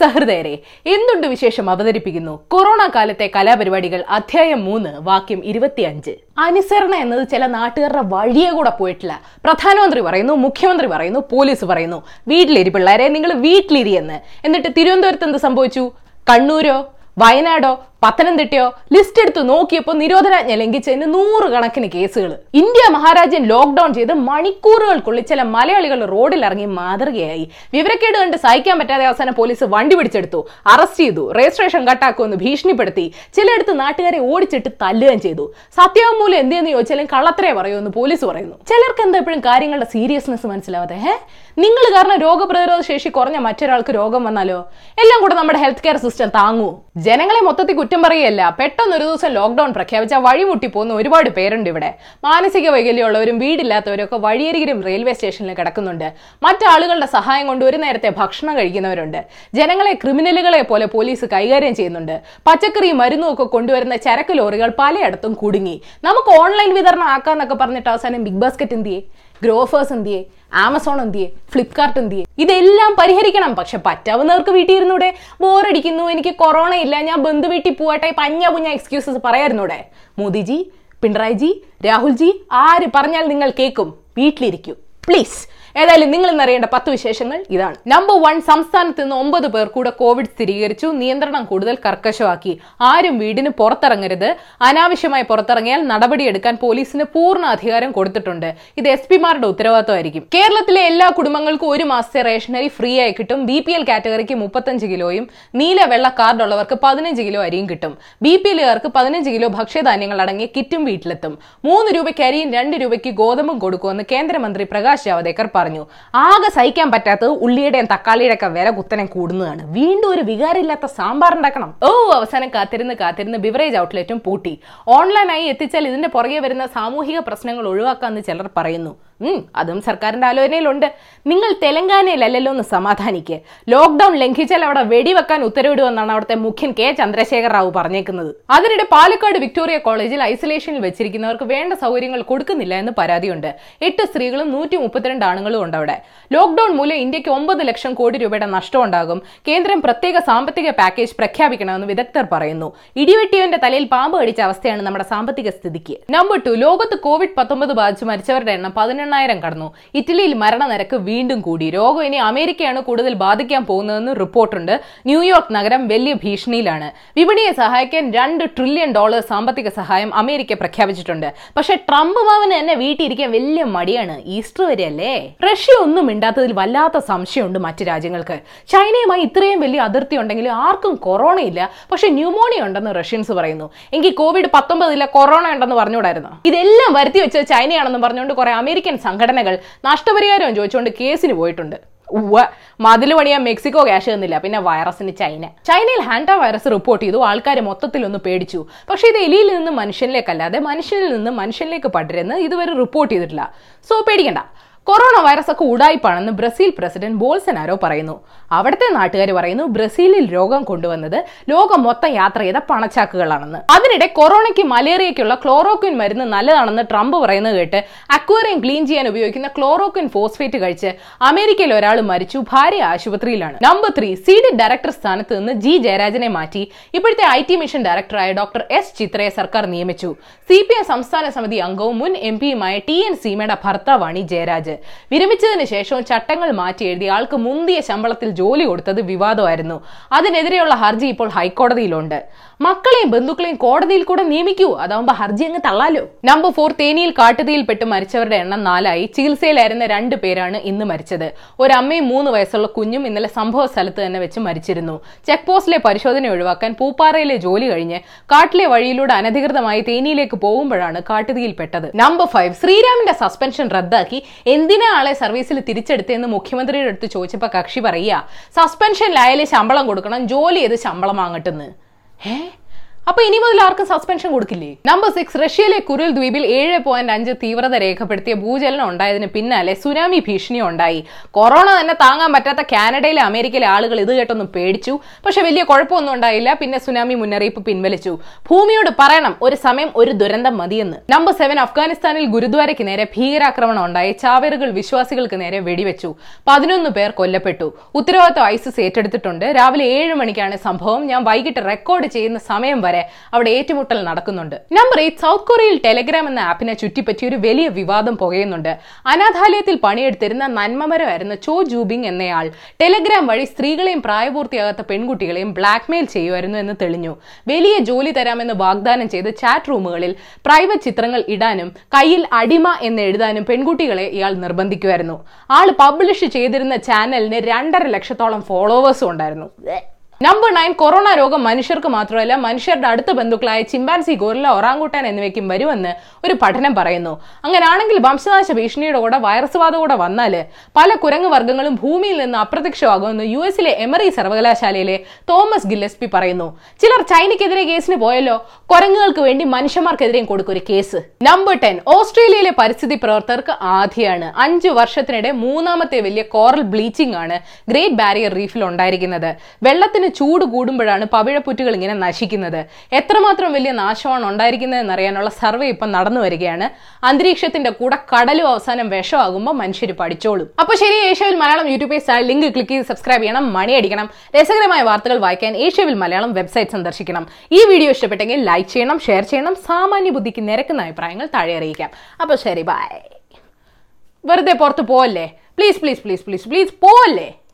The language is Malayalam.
സഹൃദയരെ എന്തുണ്ട് വിശേഷം അവതരിപ്പിക്കുന്നു? കൊറോണ കാലത്തെ കലാപരിപാടികൾ അധ്യായം മൂന്ന് വാക്യം ഇരുപത്തിയഞ്ച്. അനുസരണ എന്നത് ചില നാട്ടുകാരുടെ വഴിയെ കൂടെ പോയിട്ടില്ല. പ്രധാനമന്ത്രി പറയുന്നു മുഖ്യമന്ത്രി പറയുന്നു പോലീസ് പറയുന്നു വീട്ടിലിരി പിള്ളേരെ നിങ്ങൾ വീട്ടിലിരിയെന്ന് എന്നിട്ട് തിരുവനന്തപുരത്ത് എന്ത് സംഭവിച്ചു? കണ്ണൂരോ വയനാടോ പത്തനംതിട്ടയോ? ലിസ്റ്റ് എടുത്ത് നോക്കിയപ്പോൾ നിരോധനാജ്ഞ ലംഘിച്ചതിന് നൂറുകണക്കിന് കേസുകൾ ഇന്ത്യ മഹാരാജ്യം ലോക്ക്ഡൌൺ ചെയ്ത് മണിക്കൂറുകൾക്കുള്ളിൽ ചില മലയാളികൾ റോഡിൽ ഇറങ്ങി മാതൃകയായി. വിവരക്കേട് കണ്ട് സഹിക്കാൻ പറ്റാതെ അവസാനം പോലീസ് വണ്ടി പിടിച്ചെടുത്തു. അറസ്റ്റ് ചെയ്തു. രജിസ്ട്രേഷൻ കട്ടാക്കുമെന്ന് ഭീഷണിപ്പെടുത്തി. ചിലയിടത്ത് നാട്ടുകാരെ ഓടിച്ചിട്ട് തല്ലുകയും ചെയ്തു. സത്യവാങ്മൂലം എന്തെന്ന് ചോദിച്ചാലും കള്ളത്തരേ പറയുമെന്ന് പോലീസ് പറയുന്നു. ചിലർക്ക് എന്താ എപ്പോഴും കാര്യങ്ങളുടെ സീരിയസ്നെസ് മനസ്സിലാവാതെ ഏ നിങ്ങൾ കാരണം രോഗപ്രതിരോധ ശേഷി കുറഞ്ഞ മറ്റൊരാൾക്ക് രോഗം വന്നാലോ? എല്ലാം കൂടെ നമ്മുടെ ഹെൽത്ത് കെയർ സിസ്റ്റം താങ്ങൂ ജനങ്ങളെ മൊത്തത്തിൽ കുറ്റം പറയല്ല പെട്ടെന്ന് ഒരു ദിവസം ലോക്ക്ഡൌൺ പ്രഖ്യാപിച്ച വഴിമുട്ടി പോകുന്ന ഒരുപാട് പേരുണ്ട് ഇവിടെ. മാനസിക വൈകല്യമുള്ളവരും വീടില്ലാത്തവരും ഒക്കെ വഴിയരികിലും റെയിൽവേ സ്റ്റേഷനിൽ കിടക്കുന്നുണ്ട്. മറ്റാളുകളുടെ സഹായം കൊണ്ട് ഒരു നേരത്തെ ഭക്ഷണം കഴിക്കുന്നവരുണ്ട്. ജനങ്ങളെ ക്രിമിനലുകളെ പോലെ പോലീസ് കൈകാര്യം ചെയ്യുന്നുണ്ട്. പച്ചക്കറി മരുന്നും ഒക്കെ കൊണ്ടുവരുന്ന ചരക്ക് ലോറികൾ പലയിടത്തും കുടുങ്ങി. നമുക്ക് ഓൺലൈൻ വിതരണം ആക്കാന്നൊക്കെ പറഞ്ഞിട്ട് അവസാനം ബിഗ് ബാസ്ക്കറ്റ് എന്തിയേ ഗ്രോഫേഴ്സ് എന്തിയേ? ആമസോൺ എന്തിയെ? ഫ്ലിപ്കാർട്ട് എന്തിയെ? ഇതെല്ലാം പരിഹരിക്കണം. പക്ഷെ പറ്റാവുന്നവർക്ക് വീട്ടിൽ ഇരുന്നൂടെ ബോറടിക്കുന്നു എനിക്ക് കൊറോണ ഇല്ല ഞാൻ ബന്ധു വീട്ടിൽ പോവട്ടെ പഞ്ഞ പുഞ്ഞ എക്സ്ക്യൂസസ് പറയായിരുന്നൂടെ മോദിജി പിണറായിജി രാഹുൽജി ആര് പറഞ്ഞാൽ നിങ്ങൾ കേൾക്കും. വീട്ടിലിരിക്കും. പ്ലീസ് ഏതായാലും നിങ്ങൾ ഇന്നറിയേണ്ട പത്ത് വിശേഷങ്ങൾ ഇതാണ്. നമ്പർ വൺ സംസ്ഥാനത്ത് നിന്ന് ഒമ്പത് പേർ കൂടെ കോവിഡ് സ്ഥിരീകരിച്ചു. നിയന്ത്രണം കൂടുതൽ കർക്കശമാക്കി. ആരും വീടിന് പുറത്തിറങ്ങരുത്. അനാവശ്യമായി പുറത്തിറങ്ങിയാൽ നടപടിയെടുക്കാൻ പോലീസിന് പൂർണ അധികാരം കൊടുത്തിട്ടുണ്ട്. ഇത് എസ് പിമാരുടെ ഉത്തരവാദിത്തമായിരിക്കും. കേരളത്തിലെ എല്ലാ കുടുംബങ്ങൾക്കും ഒരു മാസത്തെ റേഷനറി ഫ്രീ ആയി കിട്ടും. ബി പി എൽ കാറ്റഗറിക്ക് മുപ്പത്തഞ്ച് കിലോയും നീല വെള്ള കാർഡുള്ളവർക്ക് പതിനഞ്ച് കിലോ അരിയും കിട്ടും. ബി പി എല്ലുകാർക്ക് പതിനഞ്ച് കിലോ ഭക്ഷ്യധാന്യങ്ങൾ അടങ്ങിയ കിറ്റും വീട്ടിലെത്തും. മൂന്ന് രൂപയ്ക്ക് അരിയും രണ്ട് രൂപയ്ക്ക് ഗോതമ്പും കൊടുക്കുമെന്ന് കേന്ദ്രമന്ത്രി പ്രകാശ് ജാവദേക്കർ ആകെ സഹിക്കാൻ പറ്റാത്തത് ഉള്ളിയുടെയും തക്കാളിയുടെ ഒക്കെ വില കുത്തനെ കൂടുന്നതാണ്. വീണ്ടും ഒരു വികാരമില്ലാത്ത സാമ്പാർ ഉണ്ടാക്കണം. ഓ അവസാനം കാത്തിരുന്ന് കാത്തിരുന്ന് ബിവറേജ് ഔട്ട്ലെറ്റും പൂട്ടി. ഓൺലൈനായി എത്തിച്ചാൽ ഇതിന്റെ പുറകെ വരുന്ന സാമൂഹിക പ്രശ്നങ്ങൾ ഒഴിവാക്കാമെന്ന് ചിലർ പറയുന്നു. അതും സർക്കാരിന്റെ ആലോചനയിലുണ്ട്. നിങ്ങൾ തെലങ്കാനയിലല്ലല്ലോ എന്ന് സമാധാനിക്ക്. ലോക്ക്ഡൌൺ ലംഘിച്ചാൽ അവിടെ വെടിവെക്കാൻ ഉത്തരവിടുമെന്നാണ് അവിടുത്തെ മുഖ്യൻ കെ. ചന്ദ്രശേഖർ റാവു പറഞ്ഞേക്കുന്നത്. അതിനിടെ പാലക്കാട് വിക്ടോറിയ കോളേജിൽ ഐസൊലേഷനിൽ വെച്ചിരിക്കുന്നവർക്ക് വേണ്ട സൗകര്യങ്ങൾ കൊടുക്കുന്നില്ല എന്ന് പരാതിയുണ്ട്. എട്ട് സ്ത്രീകളും നൂറ്റി മുപ്പത്തിരണ്ട് ആണുങ്ങളും ഉണ്ട് അവിടെ. ലോക്ക്ഡൌൺ മൂലം ഇന്ത്യയ്ക്ക് ഒമ്പത് ലക്ഷം കോടി രൂപയുടെ നഷ്ടമുണ്ടാകും. കേന്ദ്രം പ്രത്യേക സാമ്പത്തിക പാക്കേജ് പ്രഖ്യാപിക്കണമെന്ന് വിദഗ്ധർ പറയുന്നു. ഇടിവെട്ടിയവന്റെ തലയിൽ പാമ്പ് കടിച്ച അവസ്ഥയാണ് നമ്മുടെ സാമ്പത്തിക സ്ഥിതിക്ക്. നമ്പർ ടു ലോകത്ത് കോവിഡ് പത്തൊമ്പത് ബാധിച്ച് മരിച്ചവരുടെ എണ്ണം പതിനെണ്ണായിരം കടന്നു. ഇറ്റലിയിൽ മരണനിരക്ക് വീണ്ടും കൂടി. രോഗം ഇനി അമേരിക്കയാണ് കൂടുതൽ ബാധിക്കാൻ പോകുന്നതെന്ന് റിപ്പോർട്ടുണ്ട്. ന്യൂയോർക്ക് നഗരം വലിയ ഭീഷണിയിലാണ്. വിപണിയെ സഹായിക്കാൻ രണ്ട് ട്രില്യൺ ഡോളർ സാമ്പത്തിക സഹായം അമേരിക്ക പ്രഖ്യാപിച്ചിട്ടുണ്ട്. പക്ഷേ ട്രംപ് മാവന് തന്നെ വീട്ടിലിരിക്കാൻ വലിയ മടിയാണ്. ഈസ്റ്റർ വരെയല്ലേ? റഷ്യ ഒന്നും മിണ്ടാത്തതിൽ വല്ലാത്ത സംശയമുണ്ട് മറ്റു രാജ്യങ്ങൾക്ക്. ചൈനയുമായി ഇത്രയും വലിയ അതിർത്തി ഉണ്ടെങ്കിൽ ആർക്കും കൊറോണ ഇല്ല. പക്ഷെ ന്യൂമോണിയ ഉണ്ടെന്ന് റഷ്യൻസ് പറയുന്നു. എങ്കിൽ കോവിഡ് പത്തൊമ്പതില്ല കൊറോണ ഉണ്ടെന്ന് പറഞ്ഞുകൂടായിരുന്നു? ഇതെല്ലാം വരുത്തി വെച്ചത് ചൈനയാണെന്ന് പറഞ്ഞുകൊണ്ട് കുറെ അമേരിക്കൻ സംഘടനകൾ നഷ്ടപരിഹാരം ചോദിച്ചുകൊണ്ട് കേസിന് പോയിട്ടുണ്ട്. ഉവ്വ മതിൽ പണിയാൻ മെക്സിക്കോ ക്യാഷ് തന്നില്ല. പിന്നെ വൈറസിന് ചൈന. ചൈനയിൽ ഹാൻഡ വൈറസ് റിപ്പോർട്ട് ചെയ്തു. ആൾക്കാർ മൊത്തത്തിൽ ഒന്ന് പേടിച്ചു. പക്ഷെ ഇത് എലിയിൽ നിന്ന് മനുഷ്യനിലേക്കല്ലാതെ മനുഷ്യനിൽ നിന്ന് മനുഷ്യനിലേക്ക് പടരുന്ന് ഇതുവരെ റിപ്പോർട്ട് ചെയ്തിട്ടില്ല. സോ പേടിക്കണ്ട. കൊറോണ വൈറസ് ഒക്കെ ഉടായ്പാണെന്ന് ബ്രസീൽ പ്രസിഡന്റ് ബോൾസനാരോ പറയുന്നു. അവിടുത്തെ നാട്ടുകാർ പറയുന്നു ബ്രസീലിൽ രോഗം കൊണ്ടുവന്നത് ലോകം മൊത്തം യാത്ര ചെയ്ത പണച്ചാക്കുകളാണെന്ന്. അതിനിടെ കൊറോണയ്ക്ക് മലേറിയയ്ക്കുള്ള ക്ലോറോക്വിൻ മരുന്ന് നല്ലതാണെന്ന് ട്രംപ് പറയുന്നത് കേട്ട് അക്വേറിയം ക്ലീൻ ചെയ്യാൻ ഉപയോഗിക്കുന്ന ക്ലോറോക്വിൻ ഫോസ്ഫേറ്റ് കഴിച്ച് അമേരിക്കയിൽ ഒരാൾ മരിച്ചു ഭാര്യ ആശുപത്രിയിലാണ്. Number three C D director സ്ഥാനത്ത് നിന്ന് ജി ജയരാജനെ മാറ്റി ഇപ്പോഴത്തെ ഐ ടി മിഷൻ ഡയറക്ടറായ ഡോക്ടർ എസ് ചിത്രയെ സർക്കാർ നിയമിച്ചു. സി പി എം സംസ്ഥാന സമിതി അംഗവും മുൻ എം പിയുമായ ടി എൻ സീമയുടെ ഭർത്താവാണ് ജയരാജ്. വിരമിച്ചതിന് ശേഷവും ചട്ടങ്ങൾ മാറ്റി എഴുതി ആൾക്ക് മുന്തിയ ശമ്പളത്തിൽ ജോലി കൊടുത്തത് വിവാദമായിരുന്നു. അതിനെതിരെയുള്ള ഹർജി ഇപ്പോൾ ഹൈക്കോടതിയിലുണ്ട്. മക്കളെയും ബന്ധുക്കളെയും കോടതിയിൽ കൂടെ നിയമിക്കൂ. അതാവുമ്പോ ഹർജി അങ്ങ് തള്ളാലോ. നമ്പർ ഫോർ തേനിയിൽ കാട്ടുതീയിൽപ്പെട്ട് മരിച്ചവരുടെ എണ്ണം നാലായി. ചികിത്സയിലായിരുന്ന രണ്ട് പേരാണ് ഇന്ന് മരിച്ചത്. ഒരമ്മയും മൂന്ന് വയസ്സുള്ള കുഞ്ഞും ഇന്നലെ സംഭവ സ്ഥലത്ത് തന്നെ വെച്ച് മരിച്ചിരുന്നു. ചെക്ക് പോസ്റ്റിലെ പരിശോധന ഒഴിവാക്കാൻ പൂപ്പാറയിലെ ജോലി കഴിഞ്ഞ് കാട്ടിലെ വഴിയിലൂടെ അനധികൃതമായി തേനിയിലേക്ക് പോകുമ്പോഴാണ് കാട്ടുതീയിൽപ്പെട്ടത് നമ്പർ ഫൈവ് ശ്രീരാമിന്റെ സസ്പെൻഷൻ റദ്ദാക്കി എന്തിനാ ആളെ സർവീസിൽ തിരിച്ചെടുത്തതെന്ന് മുഖ്യമന്ത്രിയുടെ അടുത്ത് ചോദിച്ചപ്പോൾ കക്ഷി പറയുക സസ്പെൻഷനിലായാലും ശമ്പളം കൊടുക്കണം ജോലി ചെയ്ത് ശമ്പളം വാങ്ങട്ടെന്ന്. ഏ അപ്പൊ ഇനി മുതൽ ആർക്കും സസ്പെൻഷൻ കൊടുക്കില്ലേ? നമ്പർ സിക്സ് റഷ്യയിലെ കുറിൽ ദ്വീപിൽ ഏഴ് പോയിന്റ് അഞ്ച് തീവ്രത രേഖപ്പെടുത്തിയ ഭൂചലനം ഉണ്ടായതിന് പിന്നാലെ സുനാമി ഭീഷണി ഉണ്ടായി. കൊറോണ തന്നെ താങ്ങാൻ പറ്റാത്ത കാനഡയിലെ അമേരിക്കയിലെ ആളുകൾ ഇത് കേട്ടൊന്നും പേടിച്ചു. പക്ഷെ വലിയ കുഴപ്പമൊന്നും ഉണ്ടായില്ല. പിന്നെ സുനാമി മുന്നറിയിപ്പ് പിൻവലിച്ചു. ഭൂമിയോട് പറയണം ഒരു സമയം ഒരു ദുരന്തം മതിയെന്ന്. നമ്പർ സെവൻ അഫ്ഗാനിസ്ഥാനിൽ ഗുരുദ്വാരയ്ക്ക് നേരെ ഭീകരാക്രമണം ഉണ്ടായി. ചാവേറുകൾ വിശ്വാസികൾക്ക് നേരെ വെടിവെച്ചു. പതിനൊന്ന് പേർ കൊല്ലപ്പെട്ടു. ഉത്തരവാദിത്വം ഐസിസ് ഏറ്റെടുത്തിട്ടുണ്ട്. രാവിലെ ഏഴ് മണിക്കാണ് സംഭവം. ഞാൻ വൈകിട്ട് റെക്കോർഡ് ചെയ്യുന്ന സമയം വരെ അവിടെ ഏറ്റുമുട്ടൽ നടക്കുന്നുണ്ട്. നമ്പർ എയ്റ്റ് സൗത്ത് കൊറിയയിൽ ടെലഗ്രാം എന്ന ആപ്പിനെ ചുറ്റിപ്പറ്റി ഒരു വലിയ വിവാദം പുകയുന്നുണ്ട്. അനാഥാലയത്തിൽ പണിയെടുത്തിരുന്ന നന്മമരമായിരുന്ന ചോ ജൂബിങ് എന്നയാൾ ടെലഗ്രാം വഴി സ്ത്രീകളെയും പ്രായപൂർത്തിയാകാത്ത പെൺകുട്ടികളെയും ബ്ലാക്ക്മെയിൽ ചെയ്യുമായിരുന്നു എന്ന് തെളിഞ്ഞു. വലിയ ജോലി തരാമെന്ന് വാഗ്ദാനം ചെയ്ത് ചാറ്റ് റൂമുകളിൽ പ്രൈവറ്റ് ചിത്രങ്ങൾ ഇടാനും കയ്യിൽ അടിമ എന്ന് എഴുതാനും പെൺകുട്ടികളെ ഇയാൾ നിർബന്ധിക്കുമായിരുന്നു. ആൾ പബ്ലിഷ് ചെയ്തിരുന്ന ചാനലിന് രണ്ടര ലക്ഷത്തോളം ഫോളോവേഴ്സും ഉണ്ടായിരുന്നു. നമ്പർ നയൻ കൊറോണ രോഗം മനുഷ്യർക്ക് മാത്രമല്ല മനുഷ്യരുടെ അടുത്ത ബന്ധുക്കളായ ചിമ്പാൻസി ഗോറില്ല ഒറാങ്കൂട്ടാൻ എന്നിവയ്ക്കും വരുമെന്ന് ഒരു പഠനം പറയുന്നു. അങ്ങനെയാണെങ്കിൽ വംശനാശ ഭീഷണിയുടെ കൂടെ വൈറസ് ബാധ കൂടെ വന്നാൽ പല കുരങ്ങ് വർഗങ്ങളും ഭൂമിയിൽ നിന്ന് അപ്രത്യക്ഷമാകുമെന്ന് യു എസിലെ എമറി സർവകലാശാലയിലെ തോമസ് ഗില്ലസ്പി പറയുന്നു. ചിലർ ചൈനയ്ക്കെതിരെ കേസിന് പോയല്ലോ കുരങ്ങുകൾക്ക് വേണ്ടി മനുഷ്യന്മാർക്കെതിരെയും കൊടുക്കൊരു കേസ്. നമ്പർ ടെൻ ഓസ്ട്രേലിയയിലെ പരിസ്ഥിതി പ്രവർത്തകർക്ക് ആദ്യമാണ് അഞ്ചു വർഷത്തിനിടെ മൂന്നാമത്തെ വലിയ കോറൽ ബ്ലീച്ചിങ് ആണ് ഗ്രേറ്റ് ബാരിയർ റീഫിൽ ഉണ്ടായിരിക്കുന്നത്. വെള്ളത്തിന് ചൂട് കൂടുമ്പോഴാണ് പവിഴപ്പുറ്റുകൾ ഇങ്ങനെ നശിക്കുന്നത്. എത്രമാത്രം വലിയ നാശമാണ് ഉണ്ടായിരിക്കുന്നത് എന്നറിയാനുള്ള സർവേ ഇപ്പം നടന്നു വരികയാണ്. അന്തരീക്ഷത്തിന്റെ കൂടെ കടലും അവസാനം വിഷമാകുമ്പോൾ മനുഷ്യർ പഠിച്ചോളും. അപ്പോൾ ശരി ഏഷ്യവിൽ Malayalam YouTube page link click ചെയ്ത് സബ്സ്ക്രൈബ് ചെയ്യണം മണി അടിക്കണം. രസകരമായ വാർത്തകൾ വായിക്കാൻ ഏഷ്യവിൽ മലയാളം വെബ്സൈറ്റ് സന്ദർശിക്കണം. ഈ വീഡിയോ ഇഷ്ടപ്പെട്ടെങ്കിൽ ലൈക്ക് ചെയ്യണം ഷെയർ ചെയ്യണം സാമാന്യ ബുദ്ധിക്ക് നിരക്കുന്ന അഭിപ്രായങ്ങൾ താഴെ അറിയിക്കാം. അപ്പോൾ ശരി ബൈ. വെറുതെ പുറത്ത് പോവല്ലേ? Please please please please please പോവല്ലേ?